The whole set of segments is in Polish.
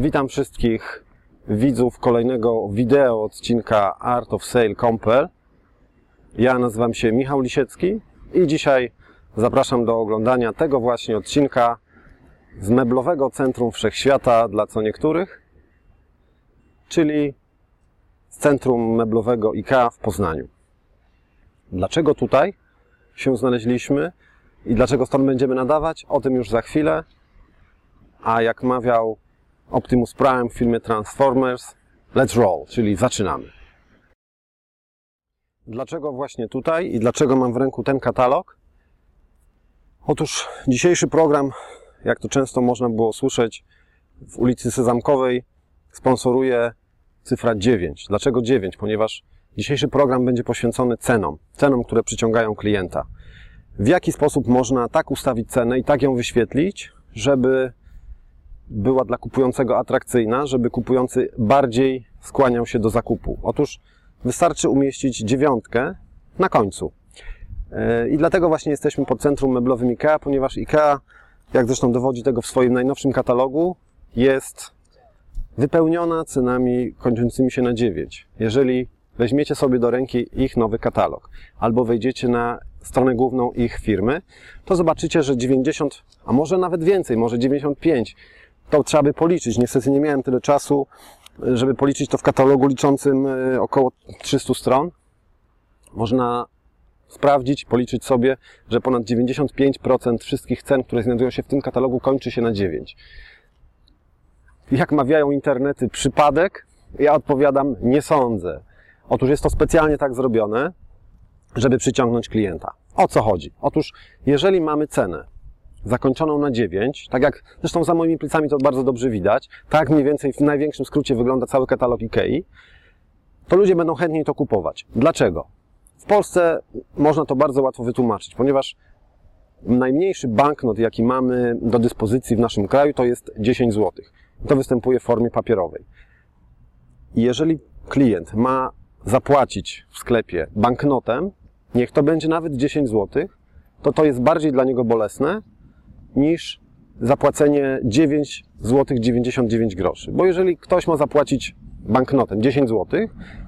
Witam wszystkich widzów kolejnego wideo odcinka Art of Sale Compel. Ja nazywam się Michał Lisiecki i dzisiaj zapraszam do oglądania tego właśnie odcinka z meblowego centrum wszechświata dla co niektórych, czyli z centrum meblowego IKEA w Poznaniu. Dlaczego tutaj się znaleźliśmy i dlaczego stąd będziemy nadawać? O tym już za chwilę. A jak mawiał Optimus Prime w filmie Transformers, let's roll, czyli zaczynamy. Dlaczego właśnie tutaj i dlaczego mam w ręku ten katalog? Otóż dzisiejszy program, jak to często można było słyszeć, w ulicy Sezamkowej sponsoruje cyfra 9. Dlaczego 9? Ponieważ dzisiejszy program będzie poświęcony cenom, cenom, które przyciągają klienta. W jaki sposób można tak ustawić cenę i tak ją wyświetlić, żeby była dla kupującego atrakcyjna, żeby kupujący bardziej skłaniał się do zakupu. Otóż wystarczy umieścić dziewiątkę na końcu. I dlatego właśnie jesteśmy pod centrum meblowym IKEA, ponieważ IKEA, jak zresztą dowodzi tego w swoim najnowszym katalogu, jest wypełniona cenami kończącymi się na 9. Jeżeli weźmiecie sobie do ręki ich nowy katalog, albo wejdziecie na stronę główną ich firmy, to zobaczycie, że 90, a może nawet więcej, może 95, to trzeba by policzyć. Niestety nie miałem tyle czasu, żeby policzyć to w katalogu liczącym e, około 300 stron. Można sprawdzić, policzyć sobie, że ponad 95% wszystkich cen, które znajdują się w tym katalogu, kończy się na 9. Jak mawiają internety, przypadek? Ja odpowiadam, nie sądzę. Otóż jest to specjalnie tak zrobione, żeby przyciągnąć klienta. O co chodzi? Otóż, jeżeli mamy cenę zakończoną na 9, tak jak zresztą za moimi plecami to bardzo dobrze widać, tak mniej więcej w największym skrócie wygląda cały katalog IKEA, to ludzie będą chętniej to kupować. Dlaczego? W Polsce można to bardzo łatwo wytłumaczyć, ponieważ najmniejszy banknot, jaki mamy do dyspozycji w naszym kraju, to jest 10 zł. To występuje w formie papierowej. Jeżeli klient ma zapłacić w sklepie banknotem, niech to będzie nawet 10 zł, to to jest bardziej dla niego bolesne niż zapłacenie 9 zł 99 groszy. Bo jeżeli ktoś ma zapłacić banknotem 10 zł,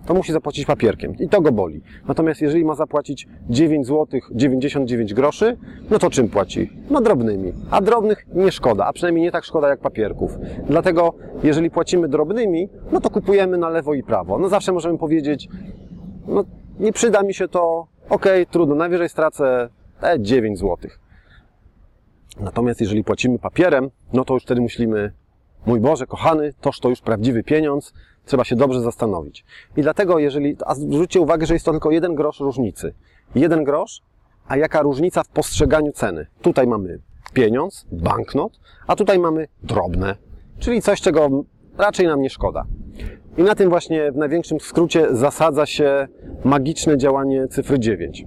to musi zapłacić papierkiem i to go boli. Natomiast jeżeli ma zapłacić 9 zł 99 groszy, no to czym płaci? No drobnymi. A drobnych nie szkoda, a przynajmniej nie tak szkoda jak papierków. Dlatego jeżeli płacimy drobnymi, no to kupujemy na lewo i prawo. No zawsze możemy powiedzieć, no nie przyda mi się to, ok, trudno, najwyżej stracę te 9 zł. Natomiast jeżeli płacimy papierem, no to już wtedy myślimy, mój Boże, kochany, toż to już prawdziwy pieniądz, trzeba się dobrze zastanowić. I dlatego, jeżeli, a zwróćcie uwagę, że jest to tylko jeden grosz różnicy. Jeden grosz, a jaka różnica w postrzeganiu ceny? Tutaj mamy pieniądz, banknot, a tutaj mamy drobne, czyli coś, czego raczej nam nie szkoda. I na tym właśnie w największym skrócie zasadza się magiczne działanie cyfry 9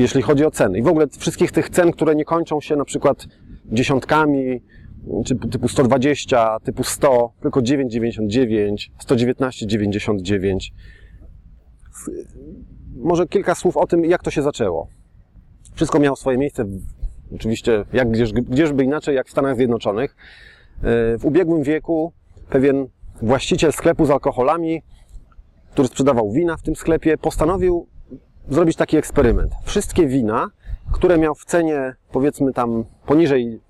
jeśli chodzi o ceny. I w ogóle wszystkich tych cen, które nie kończą się na przykład dziesiątkami, czy typu 120, typu 100, tylko 9,99, 119,99. Może kilka słów o tym, jak to się zaczęło. Wszystko miało swoje miejsce, oczywiście, jak gdzież, gdzieżby inaczej, jak w Stanach Zjednoczonych. W ubiegłym wieku pewien właściciel sklepu z alkoholami, który sprzedawał wina w tym sklepie, postanowił zrobić taki eksperyment. Wszystkie wina, które miał w cenie powiedzmy tam poniżej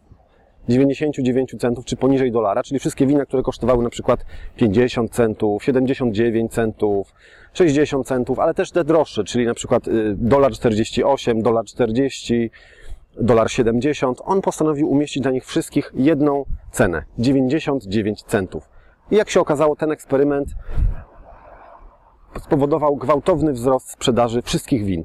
99 centów, czy poniżej dolara, czyli wszystkie wina, które kosztowały na przykład 50 centów, 79 centów, 60 centów, ale też te droższe, czyli na przykład y, dolar 48, dolar 40, dolar 70. On postanowił umieścić dla nich wszystkich jedną cenę 99 centów. I jak się okazało, ten eksperyment spowodował gwałtowny wzrost sprzedaży wszystkich win.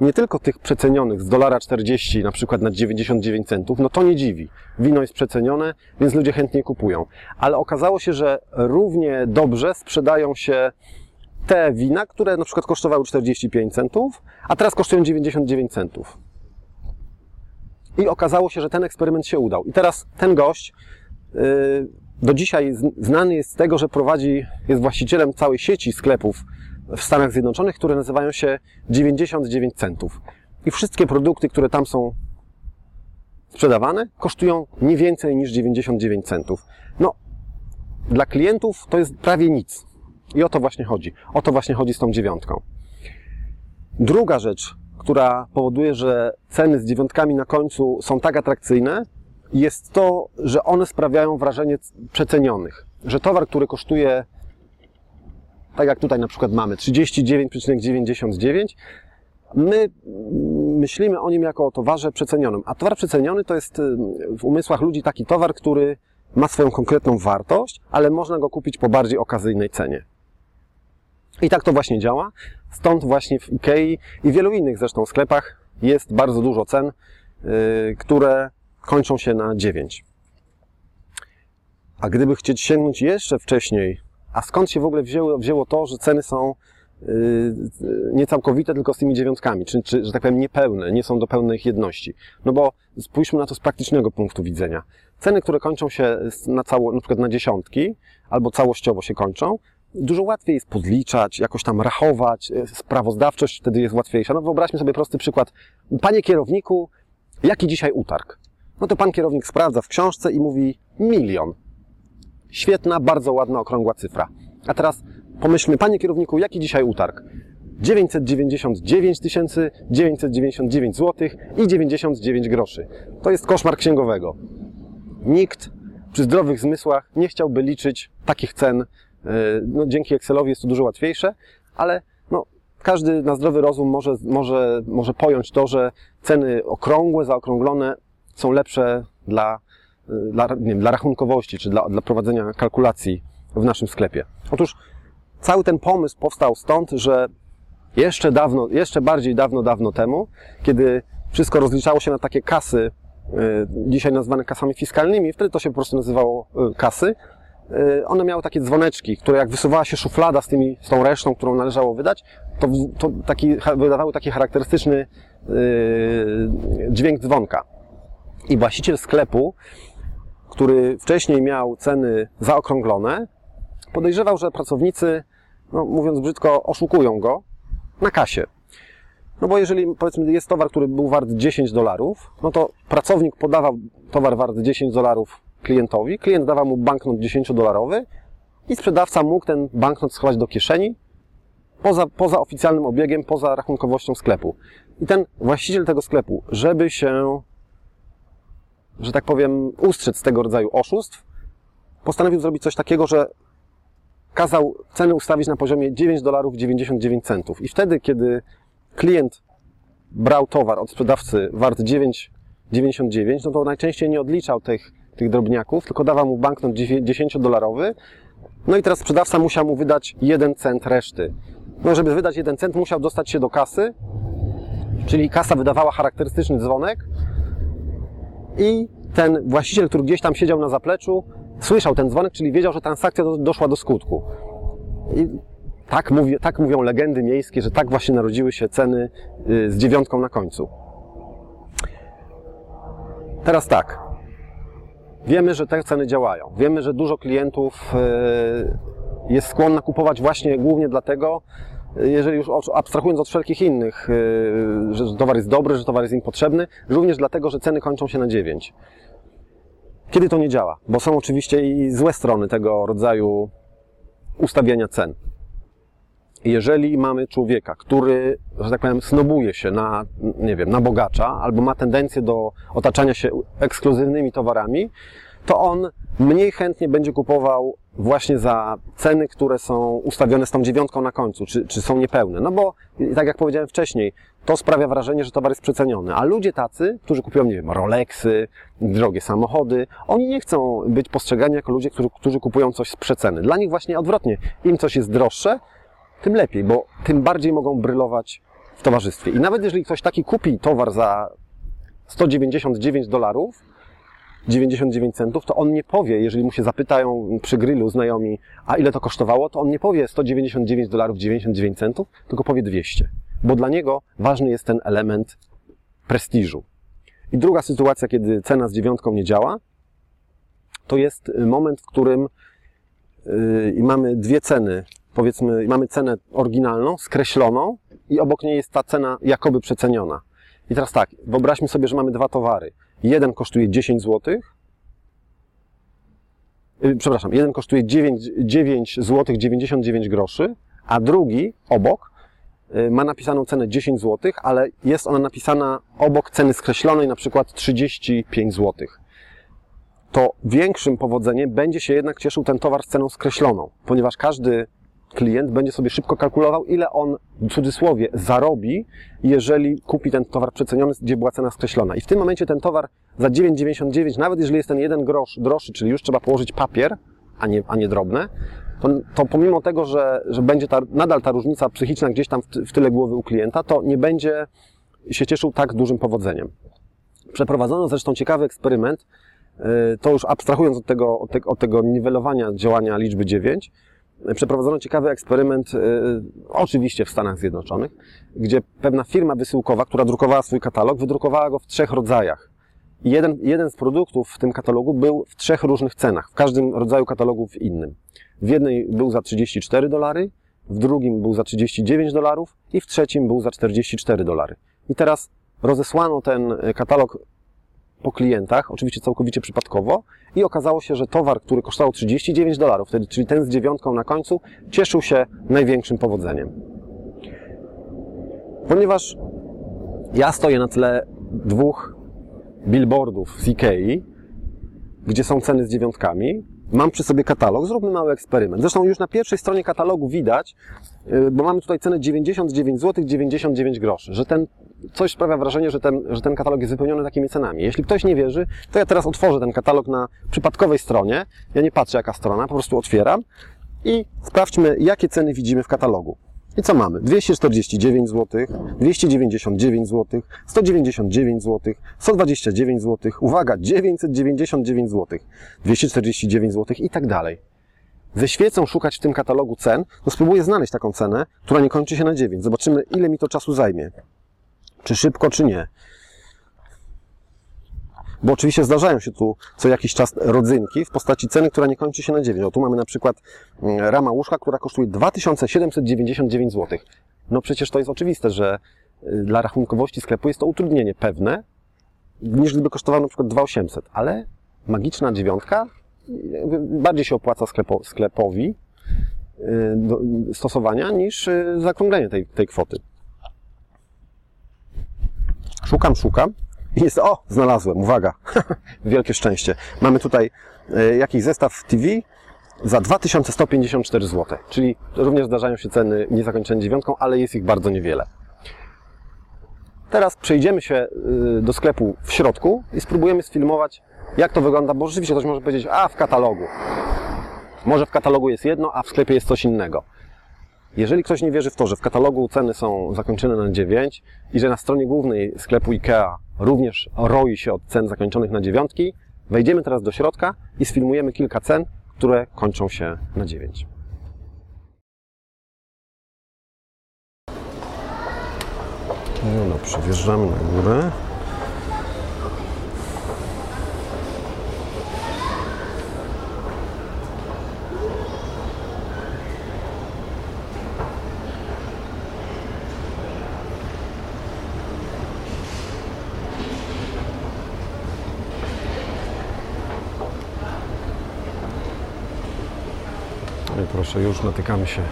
Nie tylko tych przecenionych z dolara 40 na przykład na 99 centów, no to nie dziwi. Wino jest przecenione, więc ludzie chętnie kupują. Ale okazało się, że równie dobrze sprzedają się te wina, które na przykład kosztowały 45 centów, a teraz kosztują 99 centów. I okazało się, że ten eksperyment się udał. I teraz ten gość yy, do dzisiaj znany jest z tego, że prowadzi, jest właścicielem całej sieci sklepów w Stanach Zjednoczonych, które nazywają się 99 centów. I wszystkie produkty, które tam są sprzedawane, kosztują nie więcej niż 99 centów. No, dla klientów to jest prawie nic. I o to właśnie chodzi. O to właśnie chodzi z tą dziewiątką. Druga rzecz, która powoduje, że ceny z dziewiątkami na końcu są tak atrakcyjne, jest to, że one sprawiają wrażenie przecenionych. Że towar, który kosztuje, tak jak tutaj na przykład mamy, 39,99, my myślimy o nim jako o towarze przecenionym. A towar przeceniony to jest w umysłach ludzi taki towar, który ma swoją konkretną wartość, ale można go kupić po bardziej okazyjnej cenie. I tak to właśnie działa. Stąd właśnie w Ikei i wielu innych zresztą sklepach jest bardzo dużo cen, yy, które kończą się na 9. A gdyby chcieć sięgnąć jeszcze wcześniej, a skąd się w ogóle wzięło, wzięło to, że ceny są yy, nie całkowite, tylko z tymi dziewiątkami, czy, czy, że tak powiem, niepełne, nie są do pełnej ich jedności. No bo spójrzmy na to z praktycznego punktu widzenia. Ceny, które kończą się na cało, na przykład na dziesiątki, albo całościowo się kończą, dużo łatwiej jest podliczać, jakoś tam rachować, e, sprawozdawczość wtedy jest łatwiejsza. No wyobraźmy sobie prosty przykład. Panie kierowniku, jaki dzisiaj utarg? No to pan kierownik sprawdza w książce i mówi milion. Świetna, bardzo ładna, okrągła cyfra. A teraz pomyślmy, panie kierowniku, jaki dzisiaj utarg? 999 999 zł i 99 groszy. To jest koszmar księgowego. Nikt przy zdrowych zmysłach nie chciałby liczyć takich cen E, no, dzięki Excelowi jest to dużo łatwiejsze, ale no, każdy na zdrowy rozum może, może, może pojąć to, że ceny okrągłe, zaokrąglone są lepsze dla, e, dla, nie wiem, dla rachunkowości, czy dla, dla prowadzenia kalkulacji w naszym sklepie. Otóż cały ten pomysł powstał stąd, że jeszcze dawno, jeszcze bardziej dawno, dawno temu, kiedy wszystko rozliczało się na takie kasy, e, dzisiaj nazwane kasami fiskalnymi, wtedy to się po prostu nazywało kasy, Y, one miały takie dzwoneczki, które jak wysuwała się szuflada z, tymi, z tą resztą, którą należało wydać, to, to taki, wydawały taki charakterystyczny dźwięk dzwonka. I właściciel sklepu, który wcześniej miał ceny zaokrąglone, podejrzewał, że pracownicy, no, mówiąc brzydko, oszukują go na kasie. No bo jeżeli powiedzmy jest towar, który był wart 10 dolarów, no to pracownik podawał towar wart 10 dolarów klientowi, klient dawał mu banknot 10-dolarowy i sprzedawca mógł ten banknot schować do kieszeni poza, poza oficjalnym obiegiem, poza rachunkowością sklepu. I ten właściciel tego sklepu, żeby się, że tak powiem, ustrzec tego rodzaju oszustw, postanowił zrobić coś takiego, że kazał ceny ustawić na poziomie 9 dolarów 99 centów. I wtedy, kiedy klient brał towar od sprzedawcy wart 9,99, no to najczęściej nie odliczał tych tych drobniaków, tylko dawał mu banknot 10-dolarowy. No i teraz sprzedawca musiał mu wydać 1 cent reszty. No, żeby wydać 1 cent, musiał dostać się do kasy, czyli kasa wydawała charakterystyczny dzwonek i ten właściciel, który gdzieś tam siedział na zapleczu, słyszał ten dzwonek, czyli wiedział, że transakcja doszła do skutku. I tak, mówi, tak mówią legendy miejskie, że tak właśnie narodziły się ceny y, z dziewiątką na końcu. Teraz tak. Wiemy, że te ceny działają. Wiemy, że dużo klientów e, jest skłonna kupować właśnie głównie dlatego, jeżeli już abstrahując od wszelkich innych, e, że towar jest dobry, że towar jest im potrzebny, również dlatego, że ceny kończą się na 9. Kiedy to nie działa? Bo są oczywiście i złe strony tego rodzaju ustawiania cen. Jeżeli mamy człowieka, który, że tak powiem, snobuje się na, nie wiem, na bogacza, albo ma tendencję do otaczania się ekskluzywnymi towarami, to on mniej chętnie będzie kupował właśnie za ceny, które są ustawione z tą dziewiątką na końcu, czy, czy są niepełne. No bo, tak jak powiedziałem wcześniej, to sprawia wrażenie, że towar jest przeceniony. A ludzie tacy, którzy kupują, nie wiem, Rolexy, drogie samochody, oni nie chcą być postrzegani jako ludzie, którzy, którzy kupują coś z przeceny. Dla nich właśnie odwrotnie. Im coś jest droższe, tym lepiej, bo tym bardziej mogą brylować w towarzystwie. I nawet jeżeli ktoś taki kupi towar za 199 dolarów, 99 centów, to on nie powie, jeżeli mu się zapytają przy grillu znajomi, a ile to kosztowało, to on nie powie 199 dolarów 99 centów, tylko powie 200. Bo dla niego ważny jest ten element prestiżu. I druga sytuacja, kiedy cena z dziewiątką nie działa, to jest moment, w którym yy, mamy dwie ceny powiedzmy, mamy cenę oryginalną, skreśloną i obok niej jest ta cena jakoby przeceniona. I teraz tak, wyobraźmy sobie, że mamy dwa towary. Jeden kosztuje 10 zł, y, przepraszam, jeden kosztuje 9, 9 zł 99 groszy, a drugi obok y, ma napisaną cenę 10 zł, ale jest ona napisana obok ceny skreślonej, na przykład 35 zł. To większym powodzeniem będzie się jednak cieszył ten towar z ceną skreśloną, ponieważ każdy klient będzie sobie szybko kalkulował, ile on w cudzysłowie zarobi, jeżeli kupi ten towar przeceniony, gdzie była cena skreślona. I w tym momencie ten towar za 9,99, nawet jeżeli jest ten jeden grosz droższy, czyli już trzeba położyć papier, a nie, a nie drobne, to, to pomimo tego, że, że będzie ta, nadal ta różnica psychiczna gdzieś tam w, w tyle głowy u klienta, to nie będzie się cieszył tak dużym powodzeniem. Przeprowadzono zresztą ciekawy eksperyment, yy, to już abstrahując od tego, od od tego niwelowania działania liczby 9, yy, przeprowadzono ciekawy eksperyment, yy, oczywiście w Stanach Zjednoczonych, gdzie pewna firma wysyłkowa, która drukowała swój katalog, wydrukowała go w trzech rodzajach. I jeden, jeden z produktów w tym katalogu był w trzech różnych cenach, w każdym rodzaju katalogu w innym. W jednej był za 34 dolary, w drugim był za 39 dolarów i w trzecim był za 44 dolary. I teraz rozesłano ten e, katalog po klientach, oczywiście całkowicie przypadkowo, i okazało się, że towar, który kosztował 39 dolarów, czyli ten z dziewiątką na końcu, cieszył się największym powodzeniem. Ponieważ ja stoję na tle dwóch billboardów z Ikei, gdzie są ceny z dziewiątkami, mam przy sobie katalog, zróbmy mały eksperyment. Zresztą już na pierwszej stronie katalogu widać, yy, bo mamy tutaj cenę 99 zł 99 groszy, że ten coś sprawia wrażenie, że ten, że ten katalog jest wypełniony takimi cenami. Jeśli ktoś nie wierzy, to ja teraz otworzę ten katalog na przypadkowej stronie. Ja nie patrzę jaka strona, po prostu otwieram i sprawdźmy, jakie ceny widzimy w katalogu. I co mamy? 249 zł, 299 zł, 199 zł, 129 zł, uwaga, 999 zł, 249 zł i tak dalej. Ze świecą szukać w tym katalogu cen, to spróbuję znaleźć taką cenę, która nie kończy się na 9. Zobaczymy, ile mi to czasu zajmie. Czy szybko, czy nie. Bo oczywiście zdarzają się tu co jakiś czas rodzynki w postaci ceny, która nie kończy się na 9. O, tu mamy na przykład mm, rama łóżka, która kosztuje 2799 zł. No przecież to jest oczywiste, że y, dla rachunkowości sklepu jest to utrudnienie pewne, niż gdyby kosztowało na przykład 2800. Ale magiczna dziewiątka bardziej się opłaca sklepo, sklepowi y, do stosowania niż y, zaokrąglenie tej, tej kwoty. Szukam, szukam. I jest, o, znalazłem, uwaga, wielkie szczęście. Mamy tutaj e, jakiś zestaw TV za 2154 zł, czyli również zdarzają się ceny niezakończone dziewiątką, ale jest ich bardzo niewiele. Teraz przejdziemy się y, do sklepu w środku i spróbujemy sfilmować, jak to wygląda, bo rzeczywiście ktoś może powiedzieć, a w katalogu. Może w katalogu jest jedno, a w sklepie jest coś innego. Jeżeli ktoś nie wierzy w to, że w katalogu ceny są zakończone na 9 i że na stronie głównej sklepu IKEA również roi się od cen zakończonych na dziewiątki, wejdziemy teraz do środka i sfilmujemy kilka cen, które kończą się na 9. No dobrze, wjeżdżamy na górę. Proszę, już natykamy się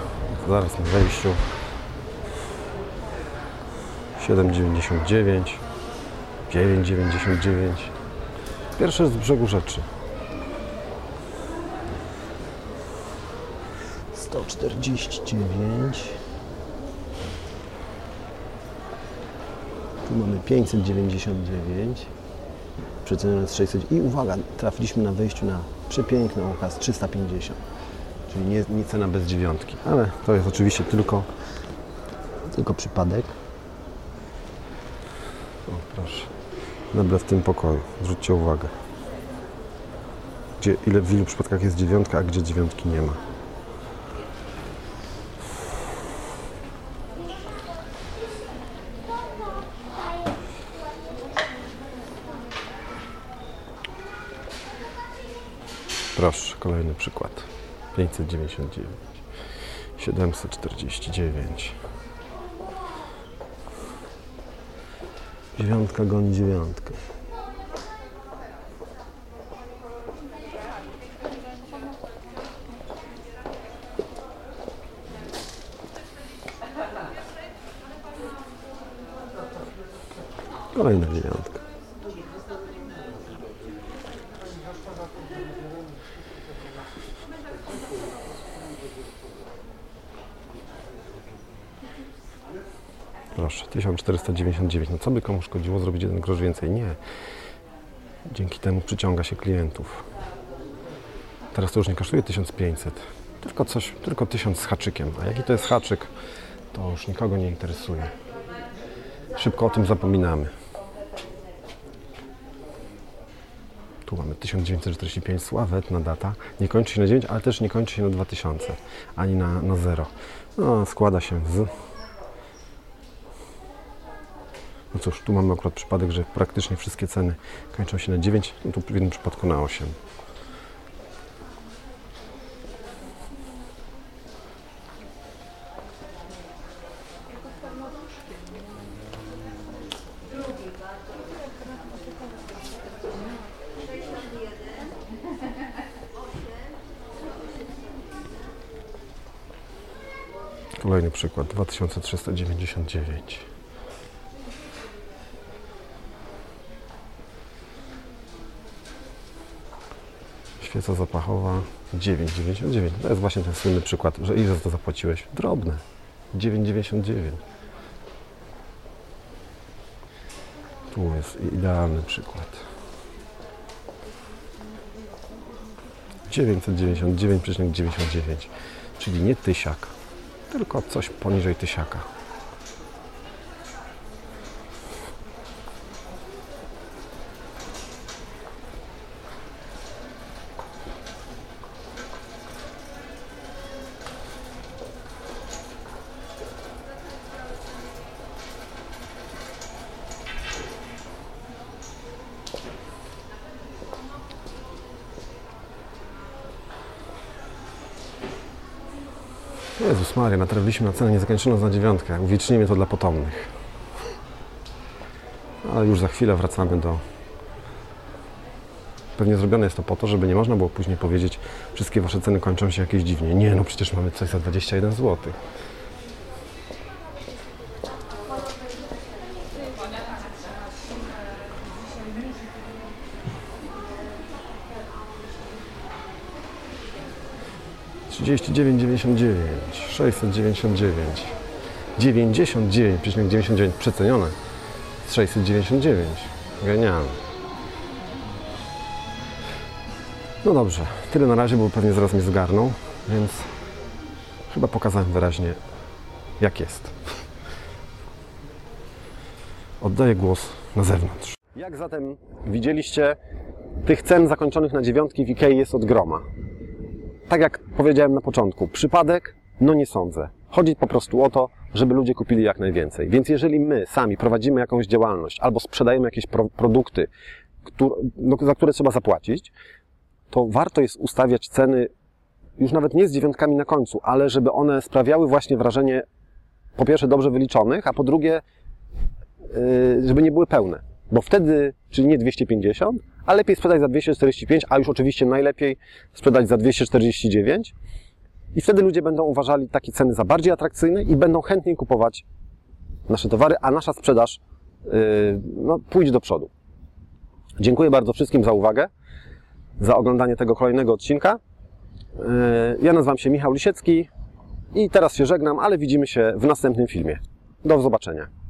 zaraz na wejściu. 7,99 9,99 Pierwsze z brzegu rzeczy. 149 Tu mamy 599 Przecenione jest 600 i uwaga, trafiliśmy na wejściu na przepiękny okaz 350 Czyli nie, nie cena bez dziewiątki, ale to jest oczywiście tylko tylko przypadek. O, proszę. Meble w tym pokoju. Zwróćcie uwagę. Gdzie, ile w ilu przypadkach jest dziewiątka, a gdzie dziewiątki nie ma. Proszę, kolejny przykład. 599, 749. Dziewiątka goni dziewiątkę. Kolejna dziewiątka. Proszę, 1499. No co by komu szkodziło zrobić jeden grosz więcej? Nie. Dzięki temu przyciąga się klientów. Teraz to już nie kosztuje 1500. Tylko coś, tylko 1000 z haczykiem. A jaki to jest haczyk, to już nikogo nie interesuje. Szybko o tym zapominamy. Tu mamy 1945, sławetna data. Nie kończy się na 9, ale też nie kończy się na 2000, ani na, na 0. No, składa się z... No cóż, tu mamy akurat przypadek, że praktycznie wszystkie ceny kończą się na 9, no tu w jednym przypadku na 8. Kolejny przykład, 2399. Świeca zapachowa 9,99. To jest właśnie ten słynny przykład, że ile za to zapłaciłeś? Drobne. 9,99. Tu jest idealny przykład. 999,99, czyli nie tysiak, tylko coś poniżej tysiaka. Jezus Maria, natrafiliśmy na cenę niezakończoną za dziewiątkę. Uwiecznimy to dla potomnych. Ale już za chwilę wracamy do... Pewnie zrobione jest to po to, żeby nie można było później powiedzieć wszystkie Wasze ceny kończą się jakieś dziwnie. Nie, no przecież mamy coś za 21 zł. 39,99, 699, 99,99 przecenione, 699, genialne. No dobrze, tyle na razie, bo pewnie zaraz mnie zgarną, więc chyba pokazałem wyraźnie jak jest. Oddaję głos na zewnątrz. Jak zatem widzieliście, tych cen zakończonych na dziewiątki w Ikei jest od groma. Tak jak powiedziałem na początku, przypadek? No nie sądzę. Chodzi po prostu o to, żeby ludzie kupili jak najwięcej. Więc jeżeli my sami prowadzimy jakąś działalność albo sprzedajemy jakieś pro produkty, które, no, za które trzeba zapłacić, to warto jest ustawiać ceny już nawet nie z dziewiątkami na końcu, ale żeby one sprawiały właśnie wrażenie po pierwsze dobrze wyliczonych, a po drugie yy, żeby nie były pełne. Bo wtedy, czyli nie 250, a lepiej sprzedać za 245, a już oczywiście najlepiej sprzedać za 249 i wtedy ludzie będą uważali takie ceny za bardziej atrakcyjne i będą chętniej kupować nasze towary, a nasza sprzedaż yy, no, pójdzie do przodu. Dziękuję bardzo wszystkim za uwagę, za oglądanie tego kolejnego odcinka. Yy, ja nazywam się Michał Lisiecki i teraz się żegnam, ale widzimy się w następnym filmie. Do zobaczenia.